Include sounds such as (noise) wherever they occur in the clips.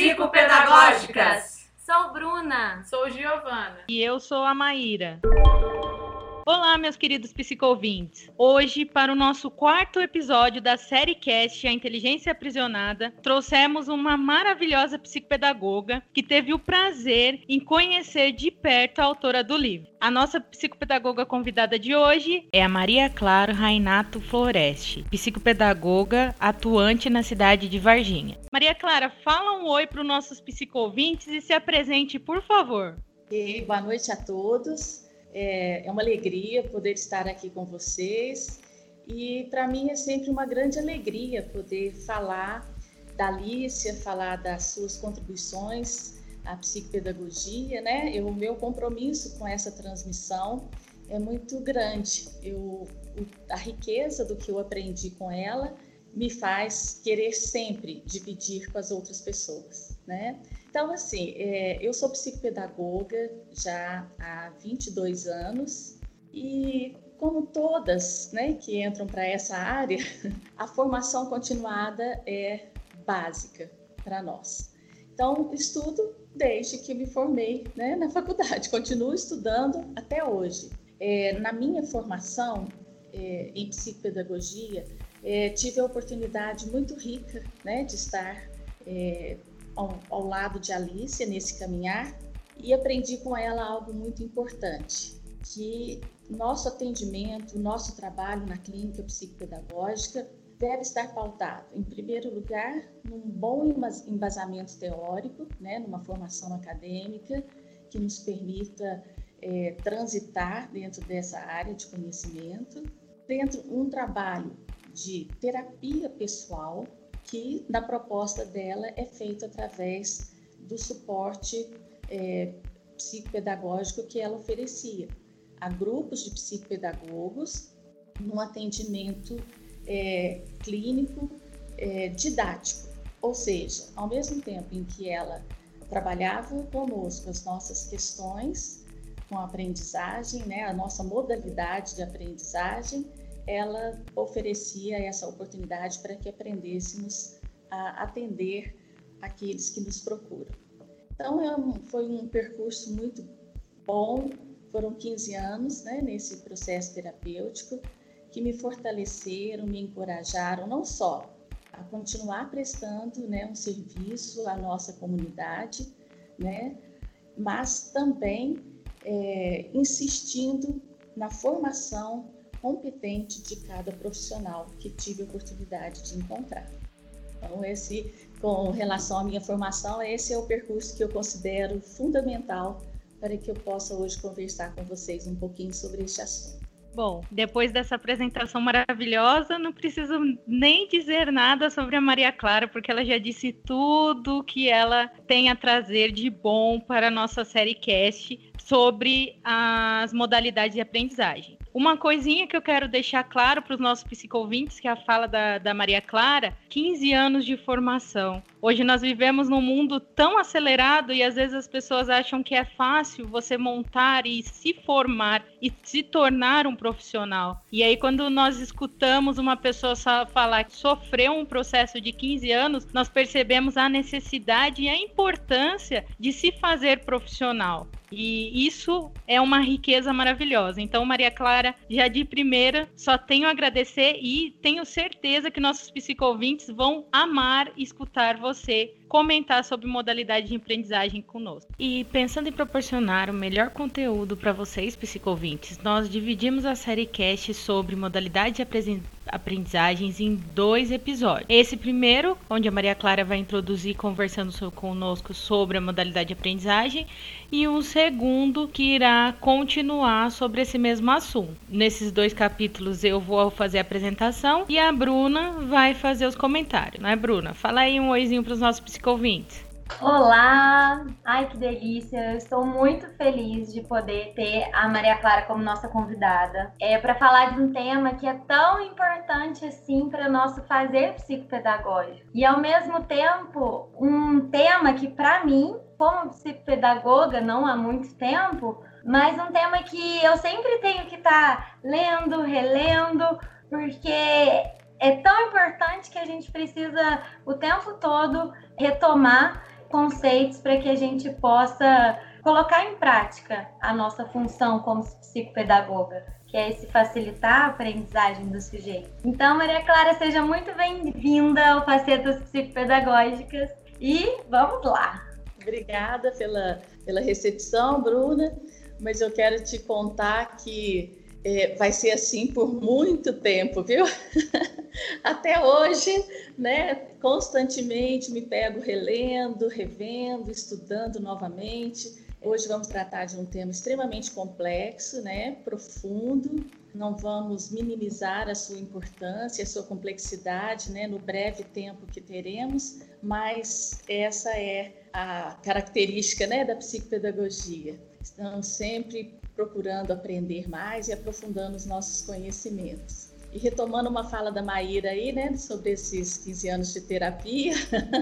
psicopedagógicas. Sou Bruna. Sou Giovana. E eu sou a Maíra. Olá, meus queridos psicovintes. Hoje, para o nosso quarto episódio da série Cast A Inteligência Aprisionada, trouxemos uma maravilhosa psicopedagoga que teve o prazer em conhecer de perto a autora do livro. A nossa psicopedagoga convidada de hoje é a Maria Clara Rainato Floreste, psicopedagoga atuante na cidade de Varginha. Maria Clara, fala um oi para os nossos psicovintes e se apresente, por favor. E boa noite a todos. É, é uma alegria poder estar aqui com vocês e para mim é sempre uma grande alegria poder falar da Alicia, falar das suas contribuições à psicopedagogia, né? Eu, o meu compromisso com essa transmissão é muito grande. Eu, a riqueza do que eu aprendi com ela me faz querer sempre dividir com as outras pessoas, né? Então, assim, é, eu sou psicopedagoga já há 22 anos e, como todas né, que entram para essa área, (laughs) a formação continuada é básica para nós. Então, estudo desde que me formei né, na faculdade, (laughs) continuo estudando até hoje. É, na minha formação é, em psicopedagogia, é, tive a oportunidade muito rica né, de estar é, ao, ao lado de Alicia nesse caminhar e aprendi com ela algo muito importante, que nosso atendimento, nosso trabalho na clínica psicopedagógica deve estar pautado, em primeiro lugar, num bom embasamento teórico, né, numa formação acadêmica que nos permita é, transitar dentro dessa área de conhecimento, dentro um trabalho de terapia pessoal, que na proposta dela é feito através do suporte é, psicopedagógico que ela oferecia a grupos de psicopedagogos num atendimento é, clínico é, didático, ou seja, ao mesmo tempo em que ela trabalhava conosco as nossas questões com a aprendizagem, né, a nossa modalidade de aprendizagem, ela oferecia essa oportunidade para que aprendêssemos a atender aqueles que nos procuram. Então, é foi um percurso muito bom, foram 15 anos né, nesse processo terapêutico que me fortaleceram, me encorajaram não só a continuar prestando né, um serviço à nossa comunidade, né, mas também é, insistindo na formação competente de cada profissional que tive a oportunidade de encontrar. Então, esse, com relação à minha formação, esse é o percurso que eu considero fundamental para que eu possa hoje conversar com vocês um pouquinho sobre este assunto. Bom, depois dessa apresentação maravilhosa, não preciso nem dizer nada sobre a Maria Clara, porque ela já disse tudo que ela tem a trazer de bom para a nossa série cast sobre as modalidades de aprendizagem. Uma coisinha que eu quero deixar claro para os nossos psicovintes, que é a fala da, da Maria Clara, 15 anos de formação. Hoje nós vivemos num mundo tão acelerado e às vezes as pessoas acham que é fácil você montar e se formar e se tornar um profissional. E aí quando nós escutamos uma pessoa falar que sofreu um processo de 15 anos, nós percebemos a necessidade e a importância de se fazer profissional. E isso é uma riqueza maravilhosa. Então, Maria Clara, já de primeira, só tenho a agradecer e tenho certeza que nossos psicovintes vão amar escutar você você comentar sobre modalidade de aprendizagem conosco. E pensando em proporcionar o melhor conteúdo para vocês, psicovintes, nós dividimos a série cast sobre modalidade de aprendizagens em dois episódios. Esse primeiro, onde a Maria Clara vai introduzir conversando conosco sobre a modalidade de aprendizagem, e um segundo que irá continuar sobre esse mesmo assunto. Nesses dois capítulos eu vou fazer a apresentação e a Bruna vai fazer os comentários, não é, Bruna? Fala aí um oizinho para os nossos psicovintes. Olá! Ai, que delícia! Eu estou muito feliz de poder ter a Maria Clara como nossa convidada. É para falar de um tema que é tão importante assim para o nosso fazer psicopedagógico. E ao mesmo tempo, um tema que para mim, como psicopedagoga, não há muito tempo, mas um tema que eu sempre tenho que estar tá lendo, relendo, porque é tão importante que a gente precisa o tempo todo retomar conceitos para que a gente possa colocar em prática a nossa função como psicopedagoga, que é esse facilitar a aprendizagem do sujeito. Então, Maria Clara, seja muito bem-vinda ao Facetas Psicopedagógicas e vamos lá! Obrigada pela, pela recepção, Bruna, mas eu quero te contar que é, vai ser assim por muito tempo, viu? (laughs) Até hoje, né? Constantemente me pego relendo, revendo, estudando novamente. Hoje vamos tratar de um tema extremamente complexo, né? Profundo. Não vamos minimizar a sua importância, a sua complexidade, né? No breve tempo que teremos, mas essa é a característica, né? Da psicopedagogia. Estamos sempre procurando aprender mais e aprofundando os nossos conhecimentos. E retomando uma fala da Maíra aí, né, sobre esses 15 anos de terapia,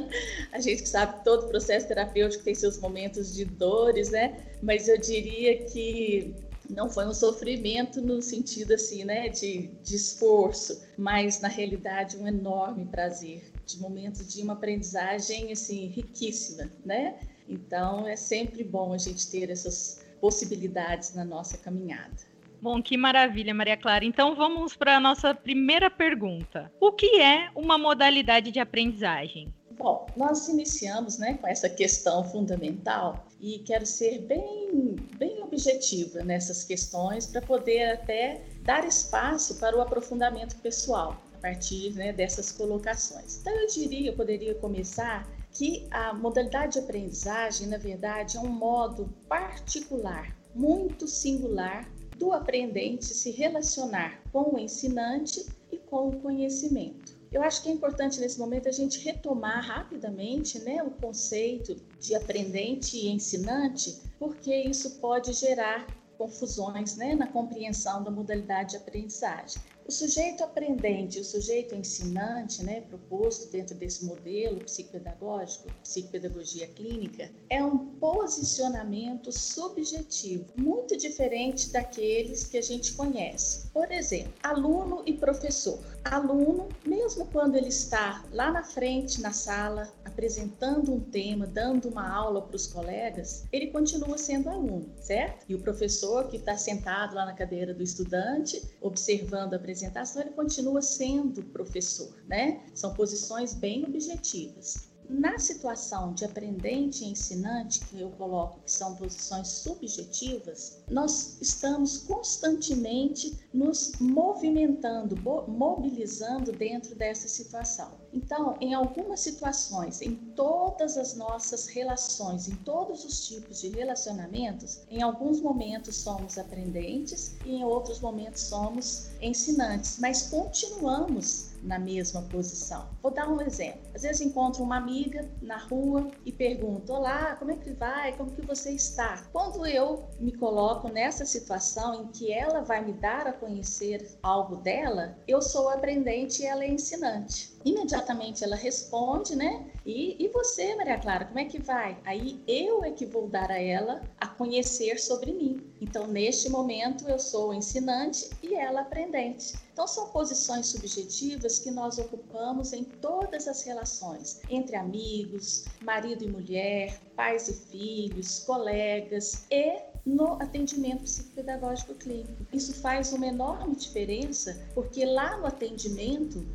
(laughs) a gente sabe que todo processo terapêutico tem seus momentos de dores, né, mas eu diria que não foi um sofrimento no sentido assim, né, de, de esforço, mas na realidade um enorme prazer, de momentos de uma aprendizagem assim riquíssima, né? Então é sempre bom a gente ter essas possibilidades na nossa caminhada. Bom, que maravilha, Maria Clara. Então vamos para a nossa primeira pergunta. O que é uma modalidade de aprendizagem? Bom, nós iniciamos né, com essa questão fundamental e quero ser bem, bem objetiva nessas questões para poder até dar espaço para o aprofundamento pessoal a partir né, dessas colocações. Então, eu diria, eu poderia começar que a modalidade de aprendizagem, na verdade, é um modo particular, muito singular do aprendente se relacionar com o ensinante e com o conhecimento. Eu acho que é importante nesse momento a gente retomar rapidamente né, o conceito de aprendente e ensinante, porque isso pode gerar confusões né, na compreensão da modalidade de aprendizagem. O sujeito aprendente, o sujeito ensinante, né, proposto dentro desse modelo psicopedagógico, psicopedagogia clínica, é um posicionamento subjetivo, muito diferente daqueles que a gente conhece. Por exemplo, aluno e professor. Aluno, mesmo quando ele está lá na frente, na sala, apresentando um tema, dando uma aula para os colegas, ele continua sendo aluno, certo? E o professor que está sentado lá na cadeira do estudante, observando a apresentação, ele continua sendo professor, né? São posições bem objetivas. Na situação de aprendente e ensinante, que eu coloco que são posições subjetivas, nós estamos constantemente nos movimentando, mobilizando dentro dessa situação. Então, em algumas situações, em todas as nossas relações, em todos os tipos de relacionamentos, em alguns momentos somos aprendentes e em outros momentos somos ensinantes, mas continuamos na mesma posição. Vou dar um exemplo. Às vezes encontro uma amiga na rua e pergunto: "Olá, como é que vai? Como que você está?". Quando eu me coloco nessa situação em que ela vai me dar a conhecer algo dela, eu sou aprendente e ela é ensinante. Imediatamente ela responde, né? E, e você, Maria Clara, como é que vai? Aí eu é que vou dar a ela a conhecer sobre mim. Então, neste momento, eu sou ensinante e ela aprendente. Então, são posições subjetivas que nós ocupamos em todas as relações, entre amigos, marido e mulher, pais e filhos, colegas e no atendimento psicopedagógico clínico. Isso faz uma enorme diferença, porque lá no atendimento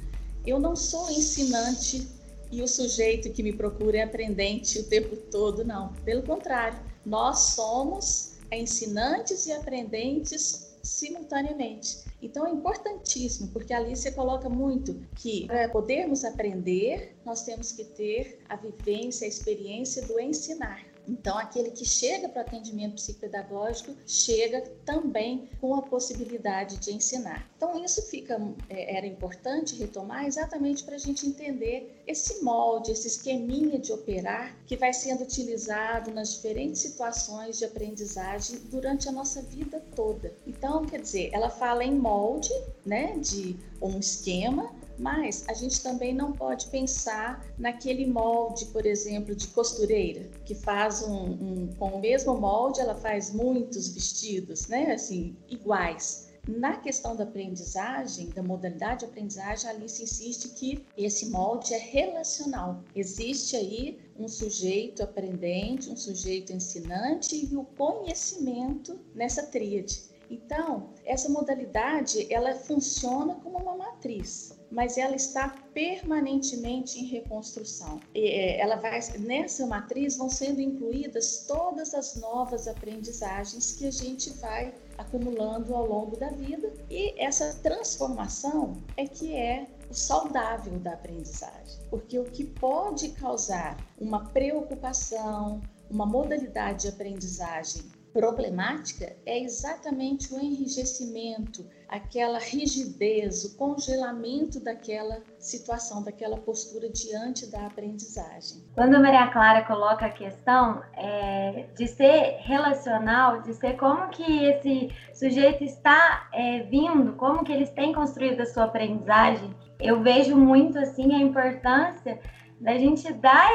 eu não sou ensinante e o sujeito que me procura é aprendente o tempo todo, não. Pelo contrário, nós somos ensinantes e aprendentes simultaneamente. Então é importantíssimo, porque ali você coloca muito que para podermos aprender, nós temos que ter a vivência, a experiência do ensinar. Então, aquele que chega para atendimento psicopedagógico chega também com a possibilidade de ensinar. Então, isso fica é, era importante retomar exatamente para a gente entender esse molde, esse esqueminha de operar que vai sendo utilizado nas diferentes situações de aprendizagem durante a nossa vida toda. Então, quer dizer, ela fala em molde, né, de um esquema, mas a gente também não pode pensar naquele molde, por exemplo, de costureira, que faz um, um, com o mesmo molde, ela faz muitos vestidos, né? Assim, iguais. na questão da aprendizagem, da modalidade de aprendizagem, a Alice insiste que esse molde é relacional. Existe aí um sujeito aprendente, um sujeito ensinante e o conhecimento nessa tríade. Então, essa modalidade, ela funciona como uma matriz, mas ela está permanentemente em reconstrução. É, ela vai nessa matriz vão sendo incluídas todas as novas aprendizagens que a gente vai acumulando ao longo da vida e essa transformação é que é o saudável da aprendizagem, porque o que pode causar uma preocupação, uma modalidade de aprendizagem problemática é exatamente o enrijecimento, aquela rigidez, o congelamento daquela situação, daquela postura diante da aprendizagem. Quando a Maria Clara coloca a questão é, de ser relacional, de ser como que esse sujeito está é, vindo, como que eles têm construído a sua aprendizagem, eu vejo muito assim a importância da gente dar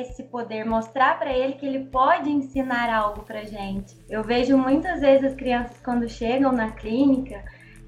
esse poder, mostrar para ele que ele pode ensinar algo para gente. Eu vejo muitas vezes as crianças quando chegam na clínica,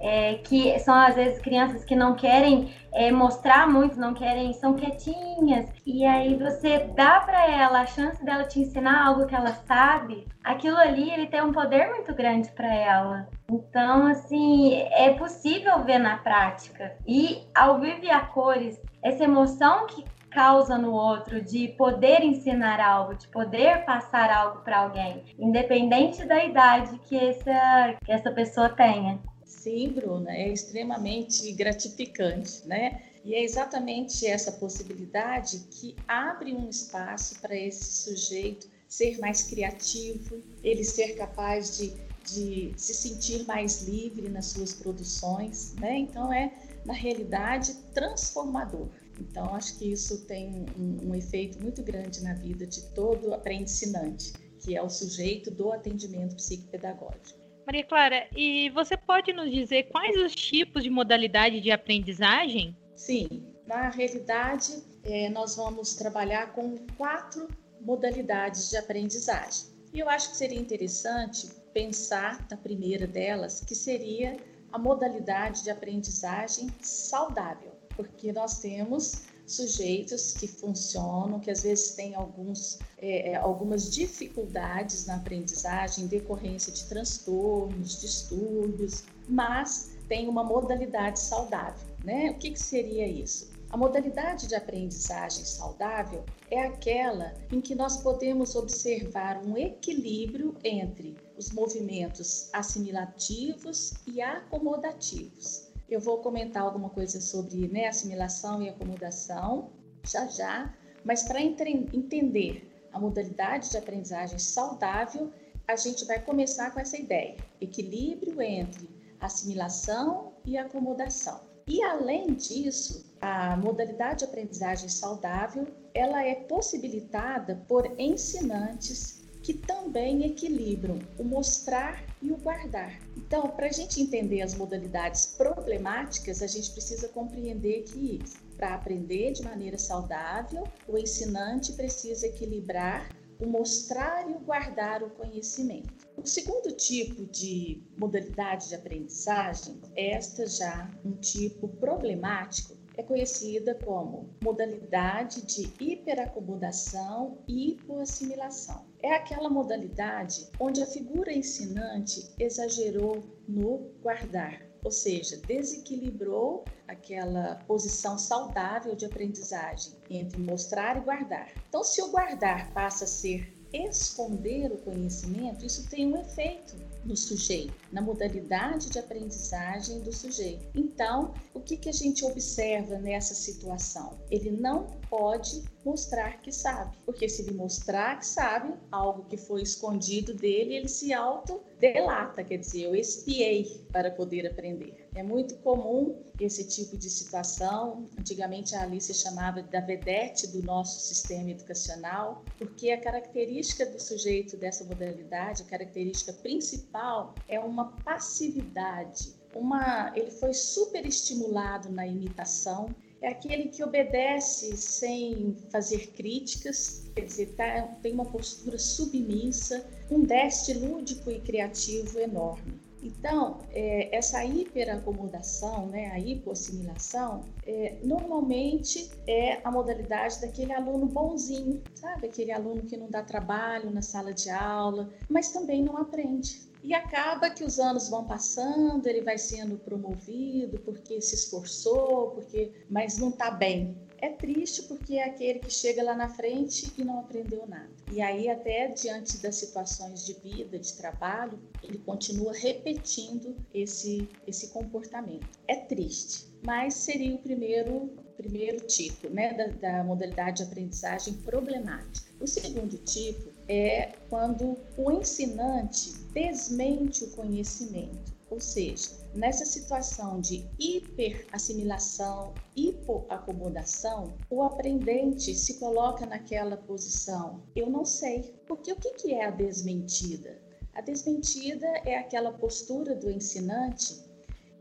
é, que são às vezes crianças que não querem é, mostrar muito, não querem, são quietinhas, e aí você dá para ela a chance dela te ensinar algo que ela sabe, aquilo ali ele tem um poder muito grande para ela. Então, assim, é possível ver na prática. E ao viver a cores, essa emoção que causa no outro, de poder ensinar algo, de poder passar algo para alguém, independente da idade que essa, que essa pessoa tenha. Sim, Bruna, é extremamente gratificante, né? E é exatamente essa possibilidade que abre um espaço para esse sujeito ser mais criativo, ele ser capaz de, de se sentir mais livre nas suas produções, né? Então é, na realidade, transformador. Então, acho que isso tem um, um efeito muito grande na vida de todo aprendizante, que é o sujeito do atendimento psicopedagógico. Maria Clara, e você pode nos dizer quais os tipos de modalidade de aprendizagem? Sim, na realidade, é, nós vamos trabalhar com quatro modalidades de aprendizagem. E eu acho que seria interessante pensar na primeira delas, que seria a modalidade de aprendizagem saudável porque nós temos sujeitos que funcionam, que às vezes têm alguns, é, é, algumas dificuldades na aprendizagem em decorrência de transtornos, distúrbios, mas tem uma modalidade saudável. Né? O que, que seria isso? A modalidade de aprendizagem saudável é aquela em que nós podemos observar um equilíbrio entre os movimentos assimilativos e acomodativos. Eu vou comentar alguma coisa sobre né, assimilação e acomodação já já, mas para entender a modalidade de aprendizagem saudável, a gente vai começar com essa ideia: equilíbrio entre assimilação e acomodação. E além disso, a modalidade de aprendizagem saudável, ela é possibilitada por ensinantes que também equilibram o mostrar e o guardar. Então, para a gente entender as modalidades problemáticas, a gente precisa compreender que para aprender de maneira saudável, o ensinante precisa equilibrar o mostrar e o guardar o conhecimento. O segundo tipo de modalidade de aprendizagem, esta já um tipo problemático, é conhecida como modalidade de hiperacomodação e hipoassimilação. É aquela modalidade onde a figura ensinante exagerou no guardar, ou seja, desequilibrou aquela posição saudável de aprendizagem entre mostrar e guardar. Então, se o guardar passa a ser esconder o conhecimento, isso tem um efeito no sujeito, na modalidade de aprendizagem do sujeito. Então, o que, que a gente observa nessa situação? Ele não pode mostrar que sabe, porque se ele mostrar que sabe algo que foi escondido dele, ele se auto delata, quer dizer, eu espiei para poder aprender. É muito comum esse tipo de situação. Antigamente a Alice chamava da vedete do nosso sistema educacional, porque a característica do sujeito dessa modalidade, a característica principal é uma passividade. Uma, ele foi super estimulado na imitação, é aquele que obedece sem fazer críticas, quer dizer, tá, tem uma postura submissa, um deste lúdico e criativo enorme. Então, é, essa hiperacomodação, né, a hipoassimilação, é, normalmente é a modalidade daquele aluno bonzinho, sabe? Aquele aluno que não dá trabalho na sala de aula, mas também não aprende. E acaba que os anos vão passando, ele vai sendo promovido porque se esforçou, porque mas não está bem. É triste porque é aquele que chega lá na frente e não aprendeu nada. E aí até diante das situações de vida, de trabalho, ele continua repetindo esse esse comportamento. É triste, mas seria o primeiro primeiro tipo, né, da, da modalidade de aprendizagem problemática. O segundo tipo é quando o ensinante desmente o conhecimento, ou seja, nessa situação de hiperassimilação, hipoacomodação, o aprendente se coloca naquela posição. Eu não sei. Porque o que é a desmentida? A desmentida é aquela postura do ensinante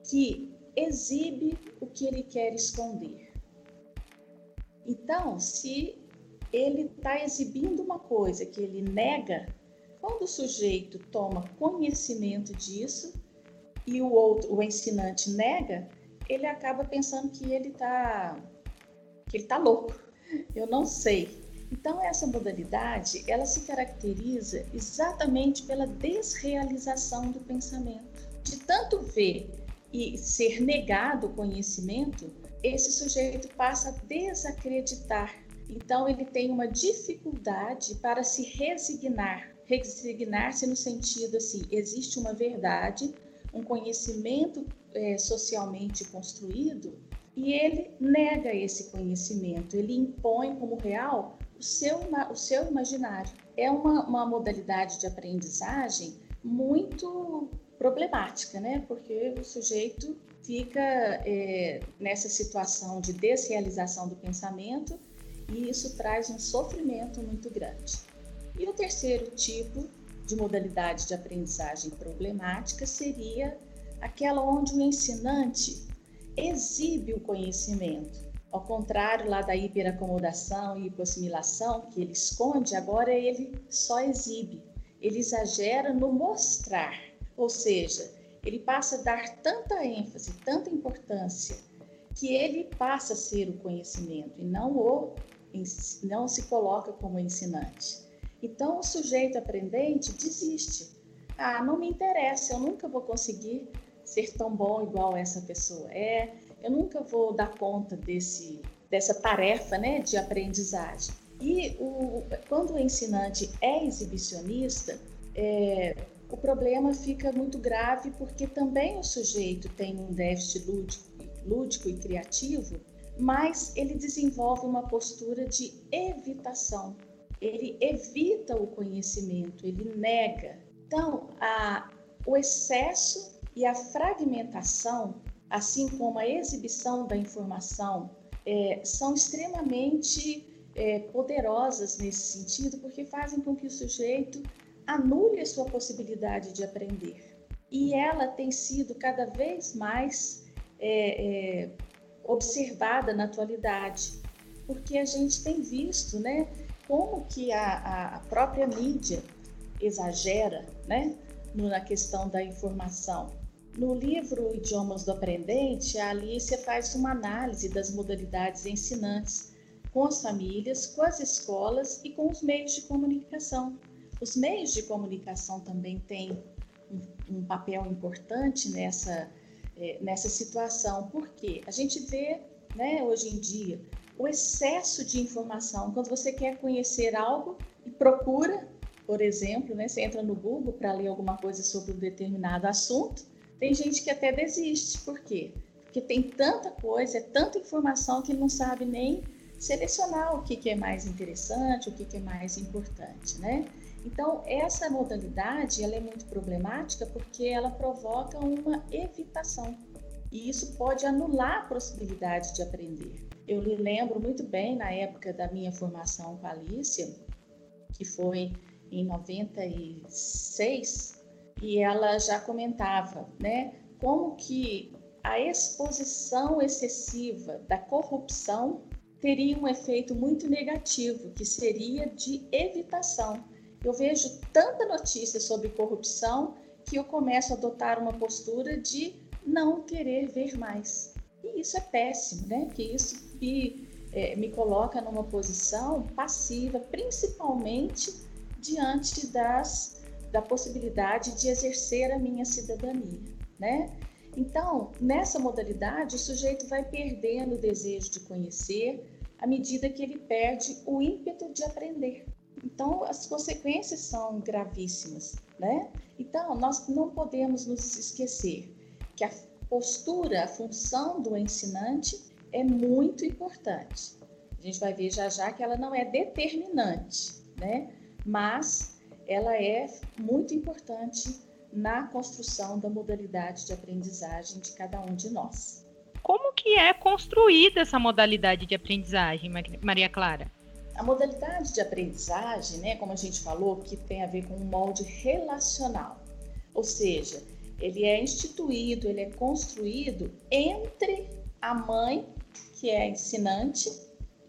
que exibe o que ele quer esconder. Então, se ele está exibindo uma coisa que ele nega, quando o sujeito toma conhecimento disso e o outro, o ensinante nega, ele acaba pensando que ele está que ele está louco. Eu não sei. Então essa modalidade, ela se caracteriza exatamente pela desrealização do pensamento. De tanto ver e ser negado o conhecimento, esse sujeito passa a desacreditar então, ele tem uma dificuldade para se resignar. Resignar-se no sentido assim: existe uma verdade, um conhecimento é, socialmente construído, e ele nega esse conhecimento, ele impõe como real o seu, o seu imaginário. É uma, uma modalidade de aprendizagem muito problemática, né? Porque o sujeito fica é, nessa situação de desrealização do pensamento e isso traz um sofrimento muito grande. E o terceiro tipo de modalidade de aprendizagem problemática seria aquela onde o ensinante exibe o conhecimento. Ao contrário lá da hiperacomodação e hipoassimilação, que ele esconde, agora ele só exibe. Ele exagera no mostrar, ou seja, ele passa a dar tanta ênfase, tanta importância, que ele passa a ser o conhecimento e não o não se coloca como ensinante. Então, o sujeito aprendente desiste. Ah, não me interessa, eu nunca vou conseguir ser tão bom igual essa pessoa é, eu nunca vou dar conta desse, dessa tarefa né, de aprendizagem. E o, quando o ensinante é exibicionista, é, o problema fica muito grave porque também o sujeito tem um déficit lúdico, lúdico e criativo mas ele desenvolve uma postura de evitação. Ele evita o conhecimento, ele nega. Então, a, o excesso e a fragmentação, assim como a exibição da informação, é, são extremamente é, poderosas nesse sentido, porque fazem com que o sujeito anule a sua possibilidade de aprender. E ela tem sido cada vez mais é, é observada na atualidade, porque a gente tem visto, né, como que a, a própria mídia exagera, né, na questão da informação. No livro Idiomas do Aprendente, a Alicia faz uma análise das modalidades ensinantes com as famílias, com as escolas e com os meios de comunicação. Os meios de comunicação também têm um, um papel importante nessa é, nessa situação, porque a gente vê, né, hoje em dia, o excesso de informação. Quando você quer conhecer algo e procura, por exemplo, né, você entra no Google para ler alguma coisa sobre um determinado assunto, tem gente que até desiste. Por quê? Porque tem tanta coisa, é tanta informação que não sabe nem selecionar o que, que é mais interessante, o que, que é mais importante, né? Então, essa modalidade ela é muito problemática porque ela provoca uma evitação. E isso pode anular a possibilidade de aprender. Eu me lembro muito bem na época da minha formação com a Alicia, que foi em 96, e ela já comentava, né, como que a exposição excessiva da corrupção teria um efeito muito negativo, que seria de evitação eu vejo tanta notícia sobre corrupção que eu começo a adotar uma postura de não querer ver mais. E isso é péssimo, né? Que isso me, é, me coloca numa posição passiva, principalmente diante das, da possibilidade de exercer a minha cidadania, né? Então, nessa modalidade, o sujeito vai perdendo o desejo de conhecer à medida que ele perde o ímpeto de aprender. Então, as consequências são gravíssimas, né? Então, nós não podemos nos esquecer que a postura, a função do ensinante é muito importante. A gente vai ver já já que ela não é determinante, né? Mas ela é muito importante na construção da modalidade de aprendizagem de cada um de nós. Como que é construída essa modalidade de aprendizagem, Maria Clara? A modalidade de aprendizagem, né, como a gente falou, que tem a ver com um molde relacional, ou seja, ele é instituído, ele é construído entre a mãe, que é ensinante,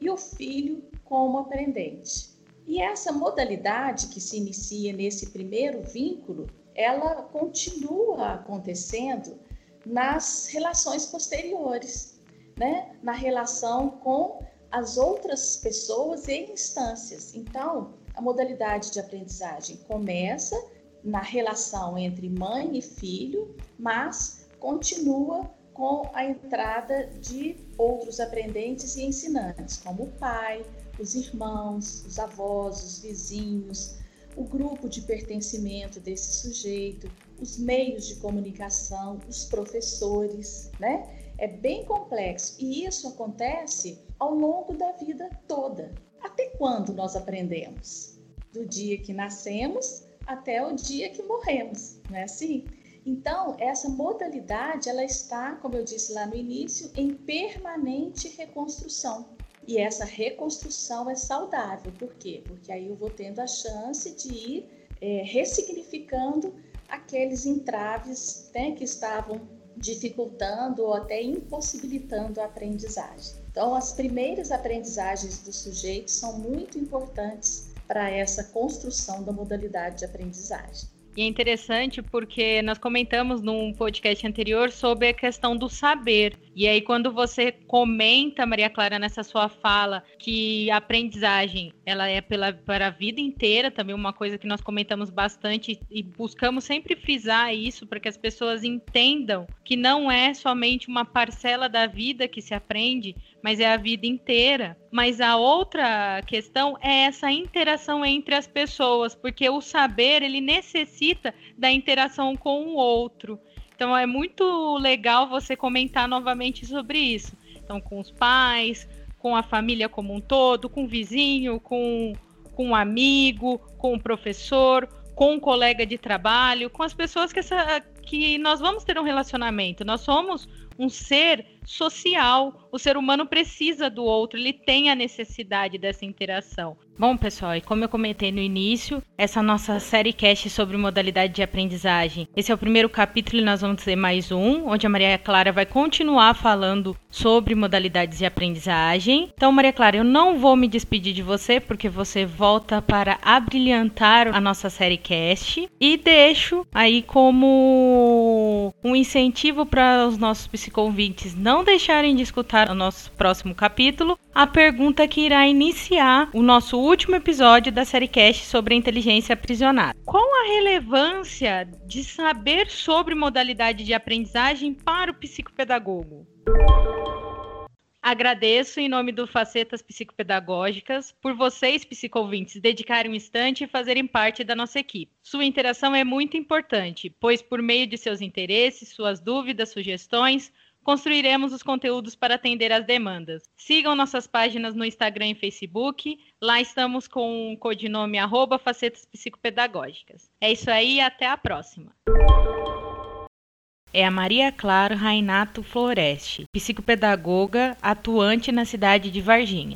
e o filho como aprendente. E essa modalidade que se inicia nesse primeiro vínculo, ela continua acontecendo nas relações posteriores, né? na relação com as outras pessoas e instâncias. Então, a modalidade de aprendizagem começa na relação entre mãe e filho, mas continua com a entrada de outros aprendentes e ensinantes, como o pai, os irmãos, os avós, os vizinhos, o grupo de pertencimento desse sujeito, os meios de comunicação, os professores, né? É bem complexo e isso acontece ao longo da vida toda. Até quando nós aprendemos? Do dia que nascemos até o dia que morremos, não é assim? Então, essa modalidade, ela está, como eu disse lá no início, em permanente reconstrução. E essa reconstrução é saudável, por quê? Porque aí eu vou tendo a chance de ir é, ressignificando aqueles entraves né, que estavam dificultando ou até impossibilitando a aprendizagem. Então, as primeiras aprendizagens do sujeito são muito importantes para essa construção da modalidade de aprendizagem. E é interessante porque nós comentamos num podcast anterior sobre a questão do saber. E aí, quando você comenta, Maria Clara, nessa sua fala, que a aprendizagem ela é pela, para a vida inteira, também uma coisa que nós comentamos bastante e buscamos sempre frisar isso para que as pessoas entendam que não é somente uma parcela da vida que se aprende, mas é a vida inteira. Mas a outra questão é essa interação entre as pessoas, porque o saber ele necessita da interação com o outro. Então é muito legal você comentar novamente sobre isso. Então, com os pais, com a família como um todo, com o vizinho, com, com um amigo, com o professor, com um colega de trabalho, com as pessoas que, essa, que nós vamos ter um relacionamento. Nós somos um ser social. O ser humano precisa do outro, ele tem a necessidade dessa interação. Bom, pessoal, e como eu comentei no início, essa nossa série cast sobre modalidade de aprendizagem. Esse é o primeiro capítulo e nós vamos ter mais um, onde a Maria Clara vai continuar falando sobre modalidades de aprendizagem. Então, Maria Clara, eu não vou me despedir de você, porque você volta para abrilhantar a nossa série cast e deixo aí como um incentivo para os nossos psiconvintes não deixarem de escutar o nosso próximo capítulo, a pergunta que irá iniciar o nosso último episódio da série Cast sobre a inteligência aprisionada. Qual a relevância de saber sobre modalidade de aprendizagem para o psicopedagogo? Agradeço em nome do Facetas Psicopedagógicas por vocês, psicovintes, dedicarem um instante e fazerem parte da nossa equipe. Sua interação é muito importante, pois por meio de seus interesses, suas dúvidas, sugestões, construiremos os conteúdos para atender às demandas. Sigam nossas páginas no Instagram e Facebook. Lá estamos com o codinome arroba facetas psicopedagógicas. É isso aí, até a próxima. É a Maria Clara Rainato Floreste, psicopedagoga atuante na cidade de Varginha.